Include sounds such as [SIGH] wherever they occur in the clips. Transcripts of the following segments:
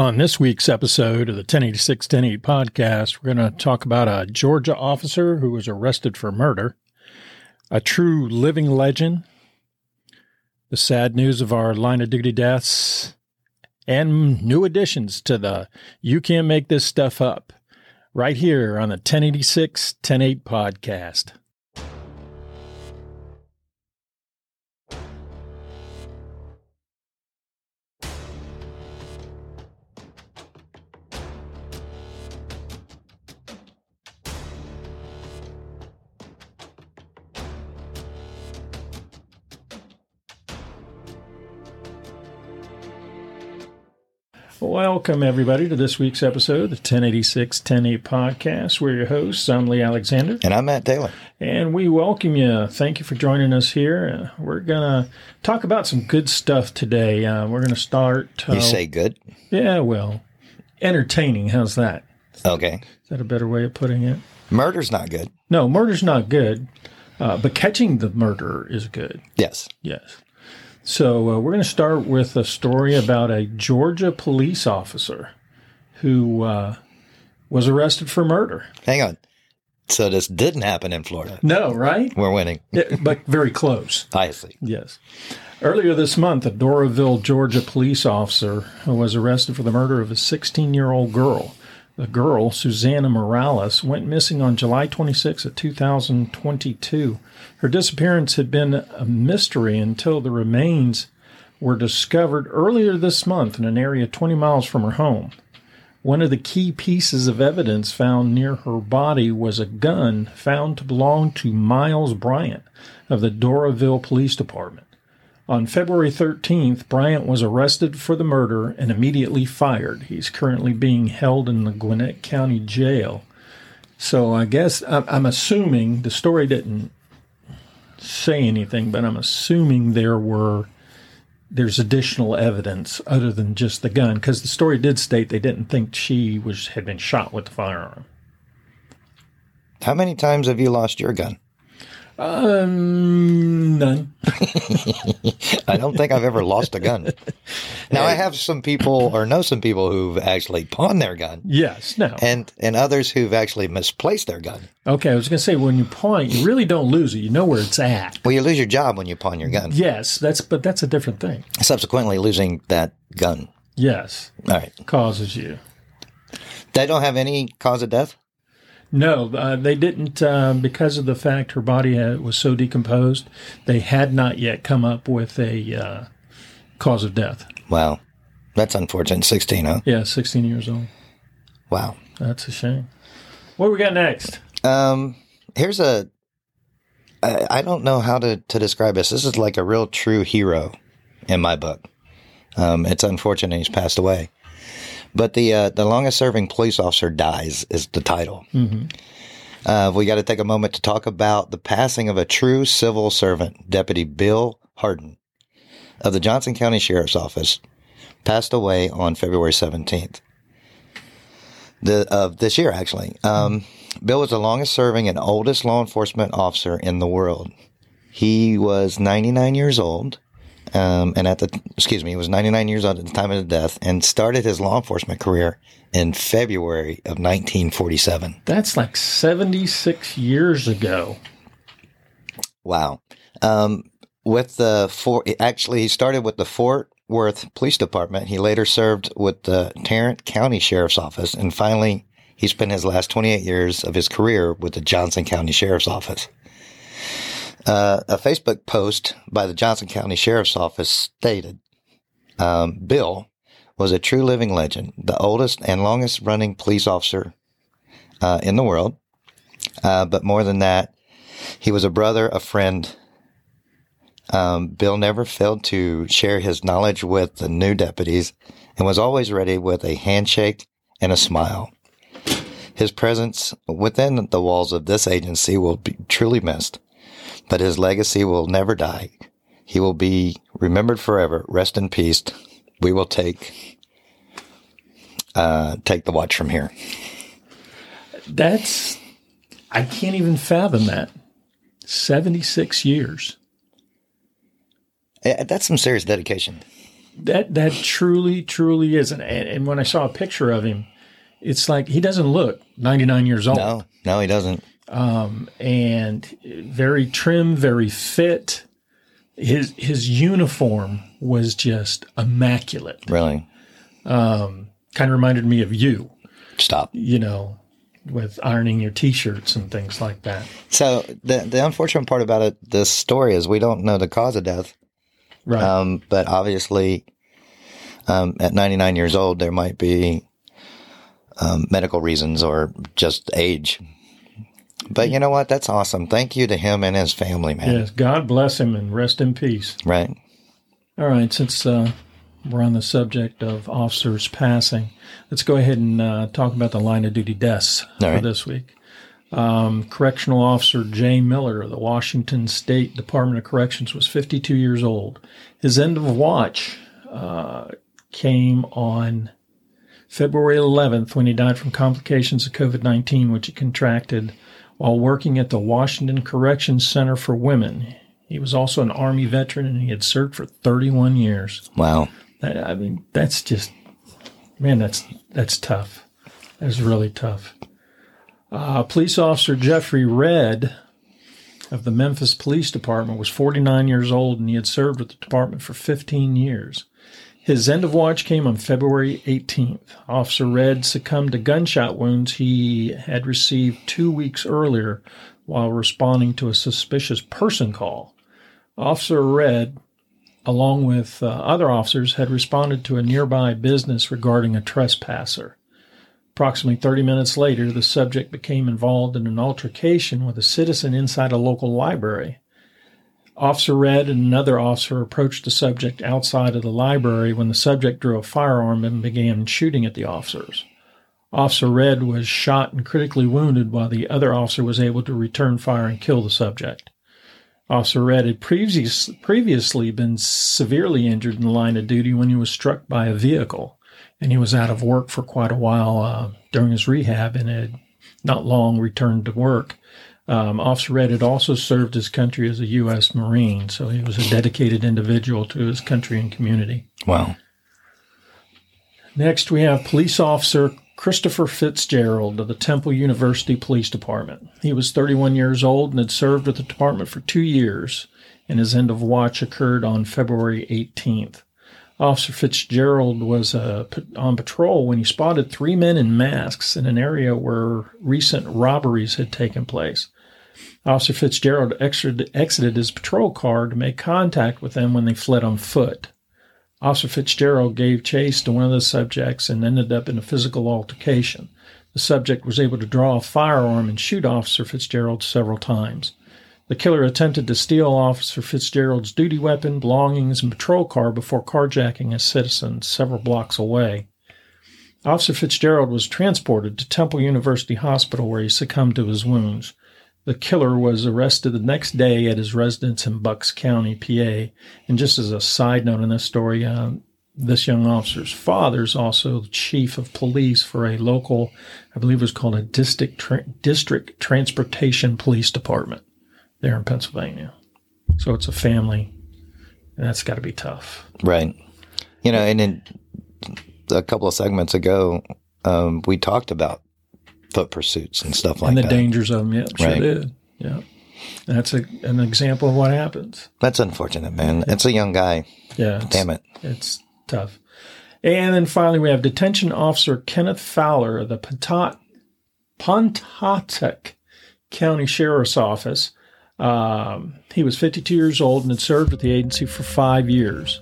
On this week's episode of the 1086 1080 podcast, we're going to talk about a Georgia officer who was arrested for murder, a true living legend, the sad news of our line of duty deaths, and new additions to the You Can't Make This Stuff Up right here on the 1086 1080 podcast. Welcome, everybody, to this week's episode of the 1086 1080 podcast. We're your hosts. I'm Lee Alexander. And I'm Matt Taylor. And we welcome you. Thank you for joining us here. Uh, we're going to talk about some good stuff today. Uh, we're going to start. Uh, you say good? Yeah, well, entertaining. How's that? Okay. Is that a better way of putting it? Murder's not good. No, murder's not good. Uh, but catching the murderer is good. Yes. Yes. So uh, we're going to start with a story about a Georgia police officer who uh, was arrested for murder. Hang on. So this didn't happen in Florida. No, right? We're winning. yeah, but very close. [LAUGHS] I see. Yes. Earlier this month, a Doraville, Georgia police officer was arrested for the murder of a 16 year old girl. The girl, Susana Morales, went missing on July 26 of 2022. Her disappearance had been a mystery until the remains were discovered earlier this month in an area 20 miles from her home. One of the key pieces of evidence found near her body was a gun found to belong to Miles Bryant of the Doraville Police Department. On February 13th, Bryant was arrested for the murder and immediately fired. He's currently being held in the Gwinnett County Jail. So I guess I'm assuming the story didn't say anything, but I'm assuming there were there's additional evidence other than just the gun because the story did state they didn't think she was had been shot with the firearm. How many times have you lost your gun? Um, none. [LAUGHS] I don't think I've ever lost a gun. Now I have some people, or know some people who've actually pawned their gun. Yes, no, and and others who've actually misplaced their gun. Okay, I was going to say when you pawn, you really don't lose it. You know where it's at. Well, you lose your job when you pawn your gun. Yes, that's but that's a different thing. Subsequently, losing that gun. Yes. All right. Causes you. They don't have any cause of death. No, uh, they didn't uh, because of the fact her body had, was so decomposed. They had not yet come up with a uh, cause of death. Wow, that's unfortunate. Sixteen, huh? Yeah, sixteen years old. Wow, that's a shame. What do we got next? Um, here's a. I, I don't know how to to describe this. This is like a real true hero in my book. Um, it's unfortunate he's passed away. But the uh, the longest serving police officer dies is the title. Mm-hmm. Uh, we got to take a moment to talk about the passing of a true civil servant, Deputy Bill Hardin of the Johnson County Sheriff's Office, passed away on February seventeenth. The of this year, actually. Um, Bill was the longest serving and oldest law enforcement officer in the world. He was 99 years old um, and at the, excuse me, he was 99 years old at the time of his death and started his law enforcement career in February of 1947. That's like 76 years ago. Wow. Um, with the four, actually, he started with the Fort Worth Police Department. He later served with the Tarrant County Sheriff's Office. And finally, he spent his last 28 years of his career with the Johnson County Sheriff's Office. Uh, a Facebook post by the Johnson County Sheriff's Office stated um, Bill was a true living legend, the oldest and longest running police officer uh, in the world. Uh, but more than that, he was a brother, a friend. Um, Bill never failed to share his knowledge with the new deputies and was always ready with a handshake and a smile. His presence within the walls of this agency will be truly missed but his legacy will never die. He will be remembered forever. Rest in peace. We will take uh, take the watch from here. That's I can't even fathom that. Seventy six years. Yeah, that's some serious dedication. that that truly, truly is. And, and when I saw a picture of him, it's like he doesn't look 99 years old. No, no, he doesn't. Um, and very trim, very fit. His his uniform was just immaculate. Really. Um, kind of reminded me of you. Stop. You know, with ironing your t-shirts and things like that. So the the unfortunate part about it, this story is we don't know the cause of death. Right. Um, but obviously, um, at 99 years old, there might be um, medical reasons or just age. But you know what? That's awesome. Thank you to him and his family, man. yes. God bless him and rest in peace. Right. All right. Since uh, we're on the subject of officers passing, let's go ahead and uh, talk about the line of duty deaths All for right. this week. Um, Correctional Officer Jay Miller of the Washington State Department of Corrections was 52 years old. His end of watch uh, came on February 11th when he died from complications of COVID 19, which he contracted while working at the Washington Corrections Center for Women. He was also an Army veteran and he had served for 31 years. Wow. That, I mean, that's just, man, that's that's tough. That's really tough. Uh, police officer Geoffrey Redd of the Memphis Police Department was 49 years old and he had served with the department for 15 years. His end of watch came on February 18th. Officer Redd succumbed to gunshot wounds he had received two weeks earlier while responding to a suspicious person call. Officer Redd along with uh, other officers, had responded to a nearby business regarding a trespasser. Approximately 30 minutes later, the subject became involved in an altercation with a citizen inside a local library. Officer Redd and another officer approached the subject outside of the library when the subject drew a firearm and began shooting at the officers. Officer Redd was shot and critically wounded while the other officer was able to return fire and kill the subject. Officer Redd had previous, previously been severely injured in the line of duty when he was struck by a vehicle, and he was out of work for quite a while uh, during his rehab and had not long returned to work. Um, Officer Redd had also served his country as a U.S. Marine, so he was a dedicated individual to his country and community. Wow. Next, we have police officer Christopher Fitzgerald of the Temple University Police Department. He was 31 years old and had served with the department for two years, and his end of watch occurred on February 18th. Officer Fitzgerald was uh, on patrol when he spotted three men in masks in an area where recent robberies had taken place. Officer Fitzgerald exited, his patrol car to make contact with them when they fled on foot. Officer Fitzgerald gave chase to one of the subjects and ended up in a physical altercation. The subject was able to draw a firearm and shoot Officer Fitzgerald several times. The killer attempted to steal Officer Fitzgerald's duty weapon, belongings, and patrol car before carjacking a citizen several blocks away. Officer Fitzgerald was transported to Temple University Hospital where he succumbed to his wounds. The killer was arrested the next day at his residence in Bucks County, PA. And just as a side note in this story, uh, this young officer's father is also the chief of police for a local, I believe it was called a district tra- district transportation police department there in Pennsylvania. So it's a family, and that's got to be tough. Right. You know, and in a couple of segments ago, um, we talked about foot pursuits and stuff like that. and the that. dangers of them. Yeah, sure Right. did. Yeah. And that's a, an example of what happens. That's unfortunate, man. It's a young guy. Yeah. Damn it. It's tough. And then finally, we have detention officer Kenneth Fowler of the Pontot- Pontotoc County Sheriff's Office. Um, he was 52 years old and had served with the agency for five years.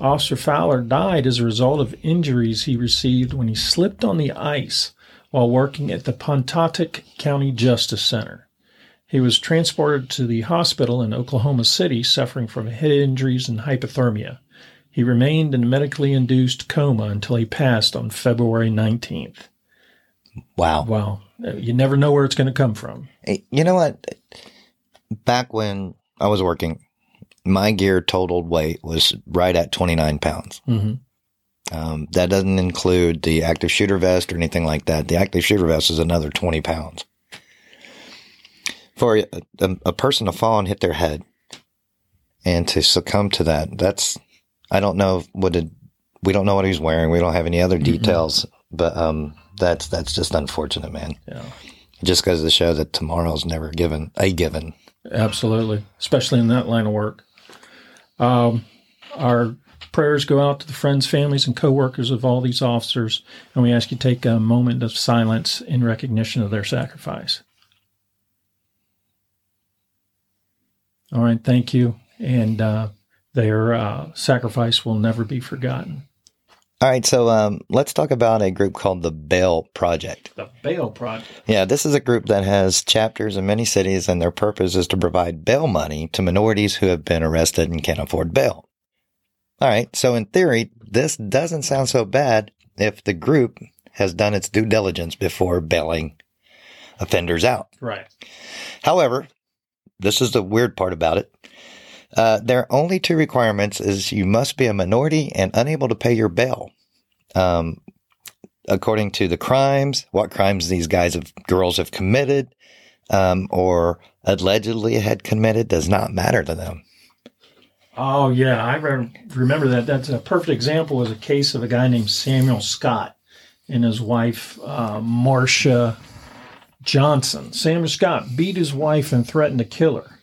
Officer Fowler died as a result of injuries he received when he slipped on the ice while working at the Pontotoc County Justice Center. He was transported to the hospital in Oklahoma City suffering from head injuries and hypothermia. He remained in a medically induced coma until he passed on February 19th. Wow. Wow. You never know where it's going to come from. You know what? Back when I was working, my gear totaled weight was right at 29 pounds. hmm Um, that doesn't include the active shooter vest or anything like that. The active shooter vest is another 20 pounds. For a, a, a person to fall and hit their head and to succumb to that, that's I don't know what did we don't know what he's wearing. We don't have any other details, but um, that's that's just unfortunate, man. Yeah. Just goes to show that tomorrow's never given a given. Absolutely, especially in that line of work. Um, our prayers go out to the friends, families, and coworkers of all these officers, and we ask you to take a moment of silence in recognition of their sacrifice. All right, thank you, and uh, their uh, sacrifice will never be forgotten. All right, so um, let's talk about a group called the Bail Project. The Bail Project. Yeah, this is a group that has chapters in many cities, and their purpose is to provide bail money to minorities who have been arrested and can't afford bail. All right, so in theory, this doesn't sound so bad if the group has done its due diligence before bailing offenders out. Right. However, this is the weird part about it. Uh, their only two requirements is you must be a minority and unable to pay your bail. Um, according to the crimes, what crimes these guys have girls have committed, um, or allegedly had committed, does not matter to them. Oh yeah, I re- remember that. That's a perfect example. Was a case of a guy named Samuel Scott and his wife uh, Marcia Johnson. Samuel Scott beat his wife and threatened to kill her.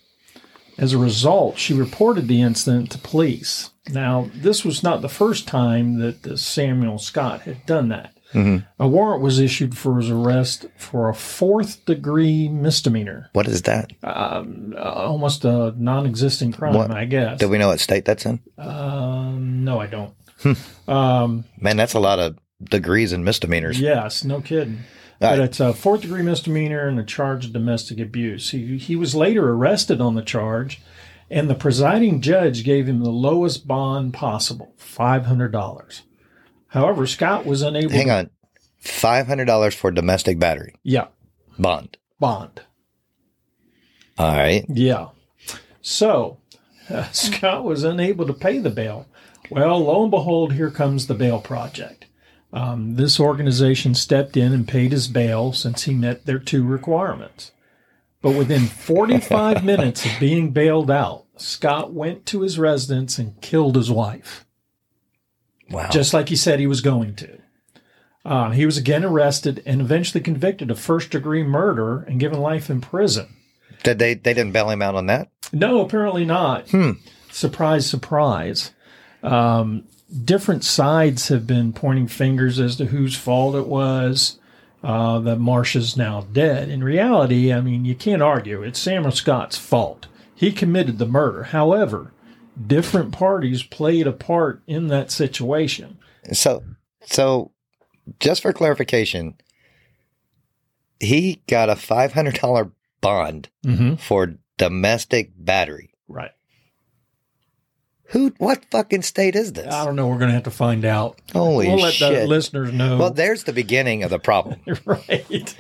As a result, she reported the incident to police. Now, this was not the first time that Samuel Scott had done that. A warrant was issued for his arrest for a fourth degree misdemeanor, What is that? um, uh, almost a non existent crime, What- I guess. Do we know what state that's in? Um, no, I don't. um, Man, that's a lot of degrees and misdemeanors. yes, no kidding. But it's a fourth degree misdemeanor and a charge of domestic abuse. He, he was later arrested on the charge, and the presiding judge gave him the lowest bond possible $500. However, Scott was unable Hang on. $500 for domestic battery Yeah, bond. bond. All right. Yeah. So uh, [LAUGHS] Scott was unable to pay the bail. Well, lo and behold, here comes the bail project. Um, this organization stepped in and paid his bail since he met their two requirements. But within 45 [LAUGHS] minutes of being bailed out, Scott went to his residence and killed his wife, Wow. just like he said he was going to. Uh, he was again arrested and eventually convicted of first degree murder and given life in prison. Did they, they didn't bail him out on that? No, apparently not. Hmm. Surprise, surprise. Um, different sides have been pointing fingers as to whose fault it was uh, that Marcia's now dead. In reality, I mean, you can't argue. It's Samuel Scott's fault. He committed the murder. However, different parties played a part in that situation. So, so just for clarification, he got a $500 bond Mm-hmm. for domestic battery. Right. Who, what fucking state is this? I don't know. We're going to have to find out. Holy we'll let the shit. listeners know. Well, there's the beginning of the problem. [LAUGHS] right.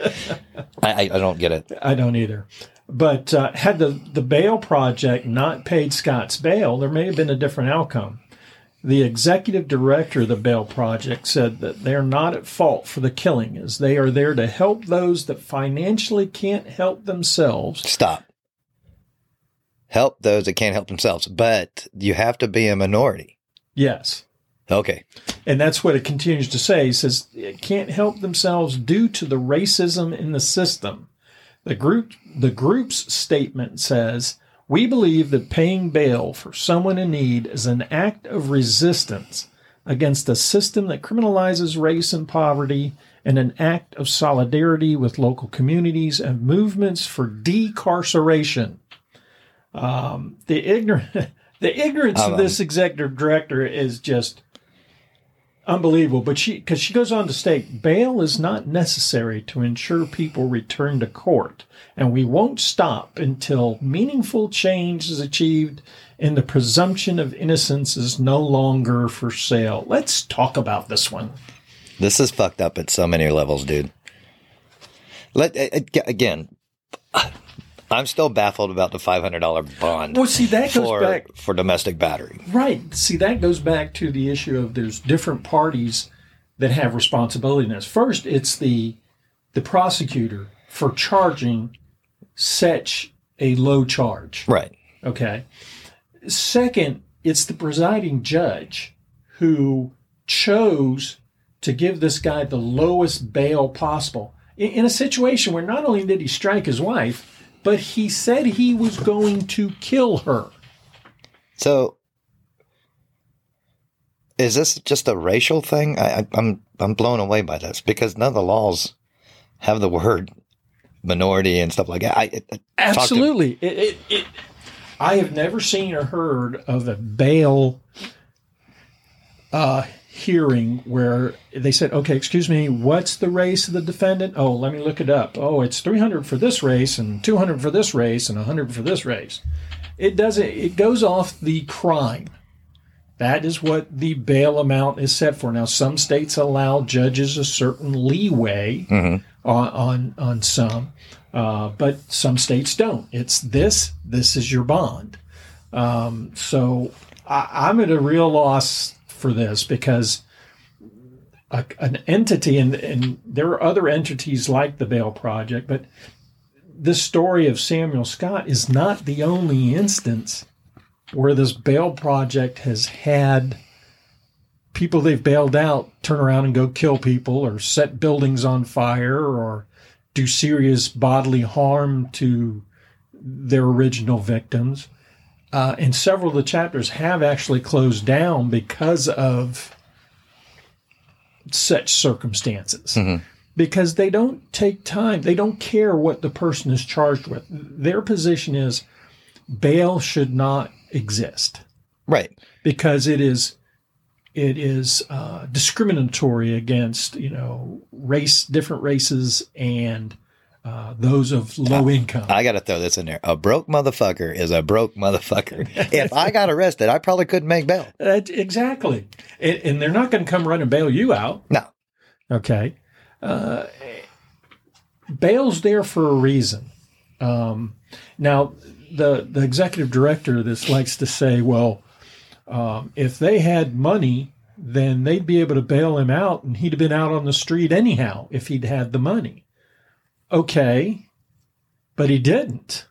I, I don't get it. I don't either. But uh, had the, the bail project not paid Scott's bail, there may have been a different outcome. The executive director of the bail project said that they're not at fault for the killing, as they are there to help those that financially can't help themselves. Stop. Help those that can't help themselves, but you have to be a minority. Yes. Okay. And that's what it continues to say. It says it can't help themselves due to the racism in the system. The group the group's statement says, "We believe that paying bail for someone in need is an act of resistance against a system that criminalizes race and poverty and an act of solidarity with local communities and movements for decarceration." Um, the ignorant [LAUGHS] the ignorance of this executive director is just unbelievable. But she, because she goes on to state, bail is not necessary to ensure people return to court, and we won't stop until meaningful change is achieved and the presumption of innocence is no longer for sale. Let's talk about this one. This is fucked up at so many levels, dude. Let again. I'm still baffled about the $500 bond Well, see, that goes for back for domestic battery. Right. See, that goes back to the issue of there's different parties that have responsibility in this. First, it's the the prosecutor for charging such a low charge. Right. Okay. Second, it's the presiding judge who chose to give this guy the lowest bail possible in a situation where not only did he strike his wife, but he said he was going to kill her. So, is this just a racial thing? I, I, I'm I'm blown away by this because none of the laws have the word minority and stuff like that. I, to- Absolutely. It, it, it, I have never seen or heard of a bail uh, hearing where they said, okay, excuse me, what's the race of the defendant? Oh, let me look it up. Oh, it's 300 for this race and 200 for this race and 100 for this race. It doesn't, it goes off the crime. That is what the bail amount is set for. Now, some states allow judges a certain leeway on, on, on some, uh, but some states don't. It's this, this is your bond. Um, so I, I'm at a real loss for this because a, an entity, and, and there are other entities like the Bail Project, but this story of Samuel Scott is not the only instance where this bail project has had people they've bailed out turn around and go kill people or set buildings on fire or do serious bodily harm to their original victims. Uh, and several of the chapters have actually closed down because of such circumstances. Because they don't take time, they don't care what the person is charged with. Their position is bail should not exist right. because it is it is uh, discriminatory against you know race different races and uh, those of low income. I got to throw this in there. A broke motherfucker is a broke motherfucker. [LAUGHS] if I got arrested, I probably couldn't make bail. Uh, exactly, and, and they're not going to come run and bail you out. No. Okay, uh, bail's there for a reason. Um, now, the the executive director of this likes to say, well, um, if they had money, then they'd be able to bail him out, and he'd have been out on the street anyhow if he'd had the money. Okay, but he didn't.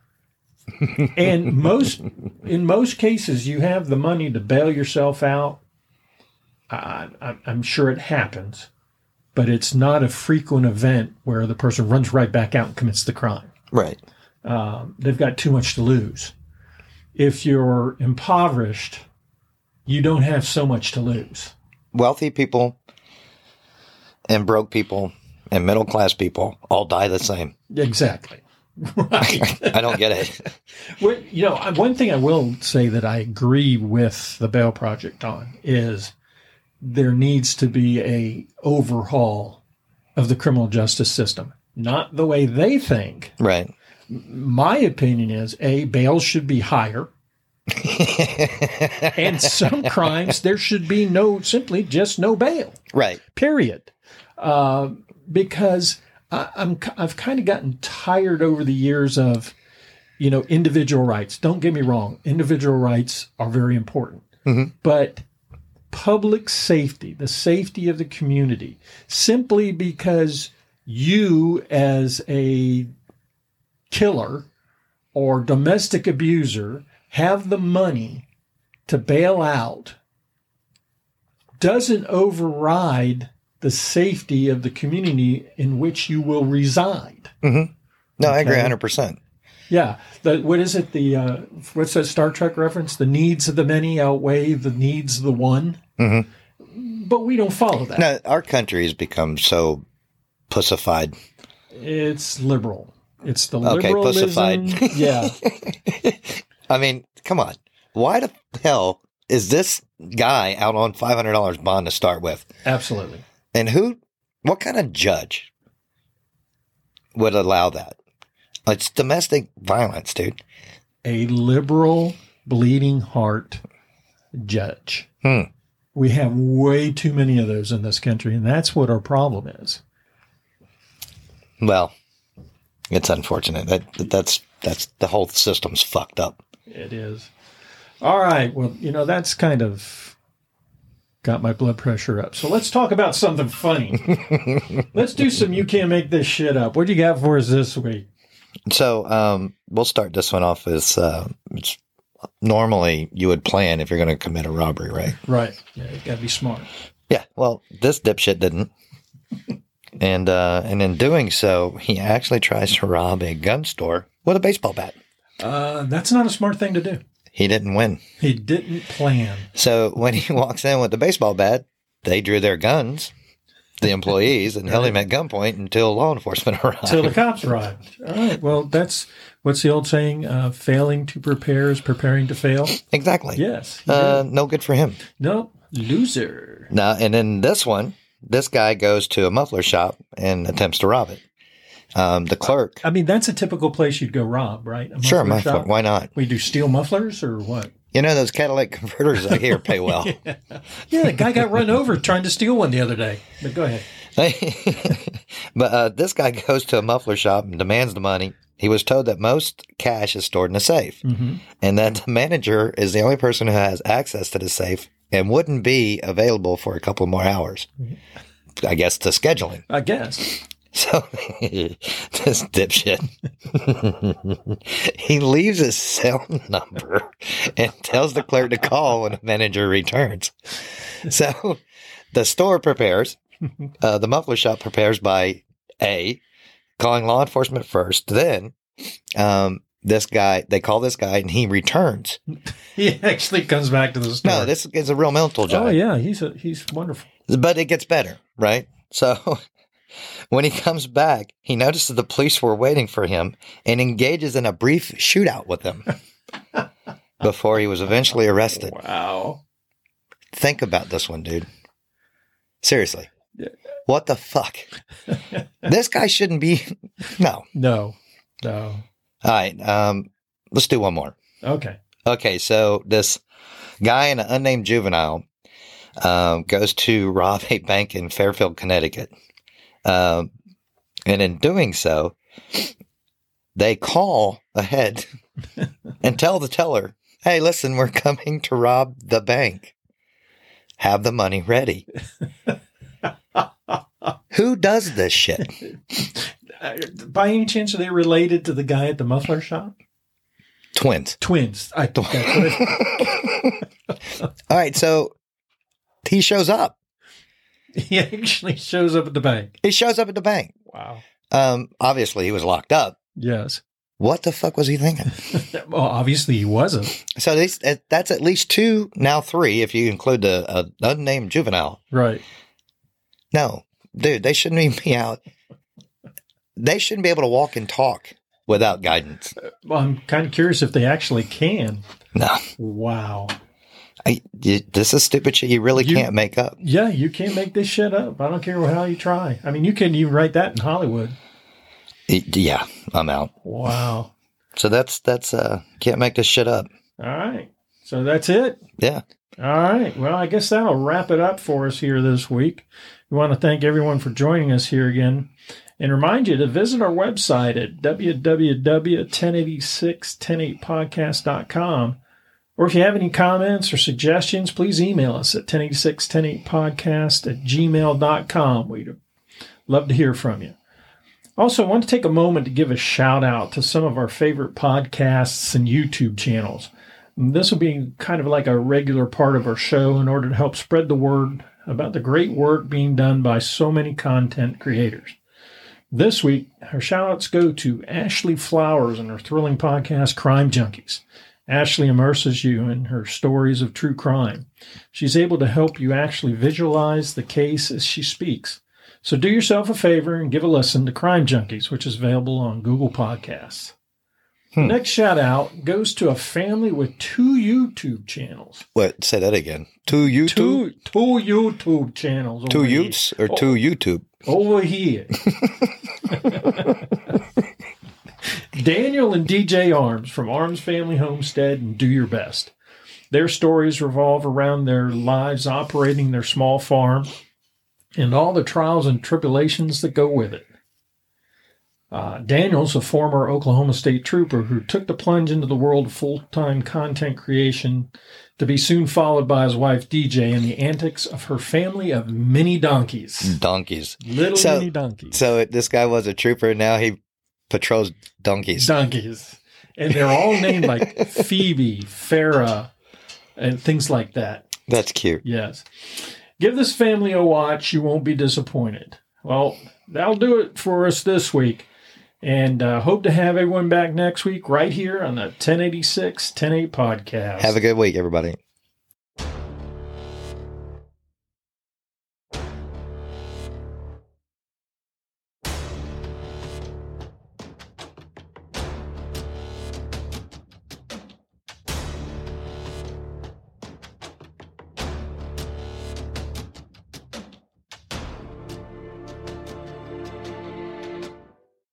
and [LAUGHS] most in most cases, you have the money to bail yourself out. I, I, I'm sure it happens, but it's not a frequent event where the person runs right back out and commits the crime Right. um, they've got too much to lose. If you're impoverished, you don't have so much to lose. Wealthy people and broke people and middle class people all die the same. Exactly. [LAUGHS] Right. [LAUGHS] I don't get it. [LAUGHS] Well, you know, one thing I will say that I agree with the Bail Project on is there needs to be a overhaul of the criminal justice system. Not the way they think. right. My opinion is a bail should be higher. and some crimes there should be no simply just no bail. Right. period. Uh, because I, I'm I've kind of gotten tired over the years of you know individual rights. Don't get me wrong, individual rights are very important, mm-hmm. but public safety, the safety of the community, simply because you as a killer or domestic abuser have the money to bail out doesn't override the safety of the community in which you will reside. No, I agree 100%. Yeah, the, what is it? The uh, what's that Star Trek reference? The needs of the many outweigh the needs of the one. But we don't follow that. No, our country has become so pussified. It's liberal. It's the Okay, liberalism. pussified. [LAUGHS] yeah, [LAUGHS] I mean, come on. Why the hell is this guy out on $500 bond to start with? absolutely. And who, what kind of judge would allow that? It's domestic violence, dude. A liberal, bleeding heart judge. Hmm. We have way too many of those in this country, and that's what our problem is. Well, it's unfortunate that that- that's that's the whole system's fucked up. It is. All right. Well, you know, that's kind of got my blood pressure up. So let's talk about something funny. [LAUGHS] let's do some you can't make this shit up. What do you got for us this week? So um, we'll start this one off as uh, it's normally you would plan if you're going to commit a robbery, right? Right. Yeah, you got to be smart. Yeah. Well, this dipshit didn't. And uh, and in doing so, he actually tries to rob a gun store with a baseball bat. Uh, that's not a smart thing to do. He didn't win. He didn't plan. So when he [LAUGHS] walks in with the baseball bat, they drew their guns, the employees, and held him at gunpoint until law enforcement [LAUGHS] arrived. Until the cops arrived. All right. Well, that's what's the old saying? Uh, failing to prepare is preparing to fail. exactly. Yes. Uh, no good for him. no, loser. Now, and then this one, this guy goes to a muffler shop and attempts to rob it. Um, the clerk, I mean, that's a typical place you'd go rob, right? A sure, muffler shop? why not? We do steel mufflers or what? You know those catalytic converters I hear pay well. [LAUGHS] Yeah, the guy got run over trying to steal one the other day. But go ahead. [LAUGHS] but uh, this guy goes to a muffler shop and demands the money. He was told that most cash is stored in a safe, Mm-hmm. and that the manager is the only person who has access to the safe and wouldn't be available for a couple more hours. I guess to scheduling. I guess. [LAUGHS] So this dipshit, [LAUGHS] he leaves his cell number and tells the clerk to call when the manager returns. So the store prepares, uh, the muffler shop prepares by a calling law enforcement first. Then um, this guy, they call this guy, and he returns. [LAUGHS] He actually comes back to the store. No, this is a real mental job. Oh yeah, he's a, he's wonderful. But it gets better, right? So when he comes back, he notices the police were waiting for him and engages in a brief shootout with them [LAUGHS] before he was eventually arrested. Wow. Think about this one, dude. Seriously. What the fuck? this guy shouldn't be. No. No, no. All right. Um, let's do one more. Okay. Okay. So this guy in an unnamed juvenile um, goes to rob a bank in Fairfield, Connecticut. Um, and in doing so, they call ahead [LAUGHS] and tell the teller, hey, listen, we're coming to rob the bank. Have the money ready. [LAUGHS] Who does this shit? [LAUGHS] By any chance, are they related to the guy at the muffler shop? Twins. Twins. I All right. So he shows up. [LAUGHS] he actually shows up at the bank. He shows up at the bank. Wow. Um, obviously, he was locked up. Yes. What the fuck was he thinking? [LAUGHS] Well, obviously he wasn't. So these, that's at least two, now three, if you include the uh, unnamed juvenile. Right. No, dude, they shouldn't even be out. They shouldn't be able to walk and talk without guidance. Well, I'm kind of curious if they actually can. No, Wow. I, this is stupid shit you really You- can't make up. Yeah, you can't make this shit up. I don't care how you try. I mean, you couldn't even write that in Hollywood. It- yeah, I'm out. Wow. So that's that's uh can't make this shit up. All right. So that's it. Yeah. All right. Well, I guess that'll wrap it up for us here this week. We want to thank everyone for joining us here again and remind you to visit our website at www.1086108podcast.com. Or if you have any comments or suggestions, please email us at 1086108podcast at gmail.com. We'd love to hear from you. Also, I want to take a moment to give a shout out to some of our favorite podcasts and YouTube channels. This will be kind of like a regular part of our show in order to help spread the word about the great work being done by so many content creators. This week, our shout outs go to Ashley Flowers and her thrilling podcast, Crime Junkies. Ashley immerses you in her stories of true crime. She's able to help you actually visualize the case as she speaks. So do yourself a favor and give a listen to Crime Junkies, which is available on Google Podcasts. Hmm. next shout out goes to a family with two YouTube channels. What? Say that again. Two YouTube. Two, two YouTube channels. Two. Utes or two YouTube. Over here. [LAUGHS] Daniel and DJ Arms from Arms Family Homestead and Do Your Best. Their stories revolve around their lives operating their small farm and all the trials and tribulations that go with it. Uh, Daniel's a former Oklahoma State trooper who took the plunge into the world of full time content creation to be soon followed by his wife DJ and the antics of her family of mini donkeys. Donkeys. Little So- mini donkeys. So this guy was a trooper. Now he patrols donkeys. donkeys. and they're all named like [LAUGHS] Phoebe, Farah, and things like that. That's cute. Yes. Give this family a watch. You won't be disappointed. Well, that'll do it for us this week. And uh, hope to have everyone back next week right here on the 1086 108 podcast. Have a good week, everybody.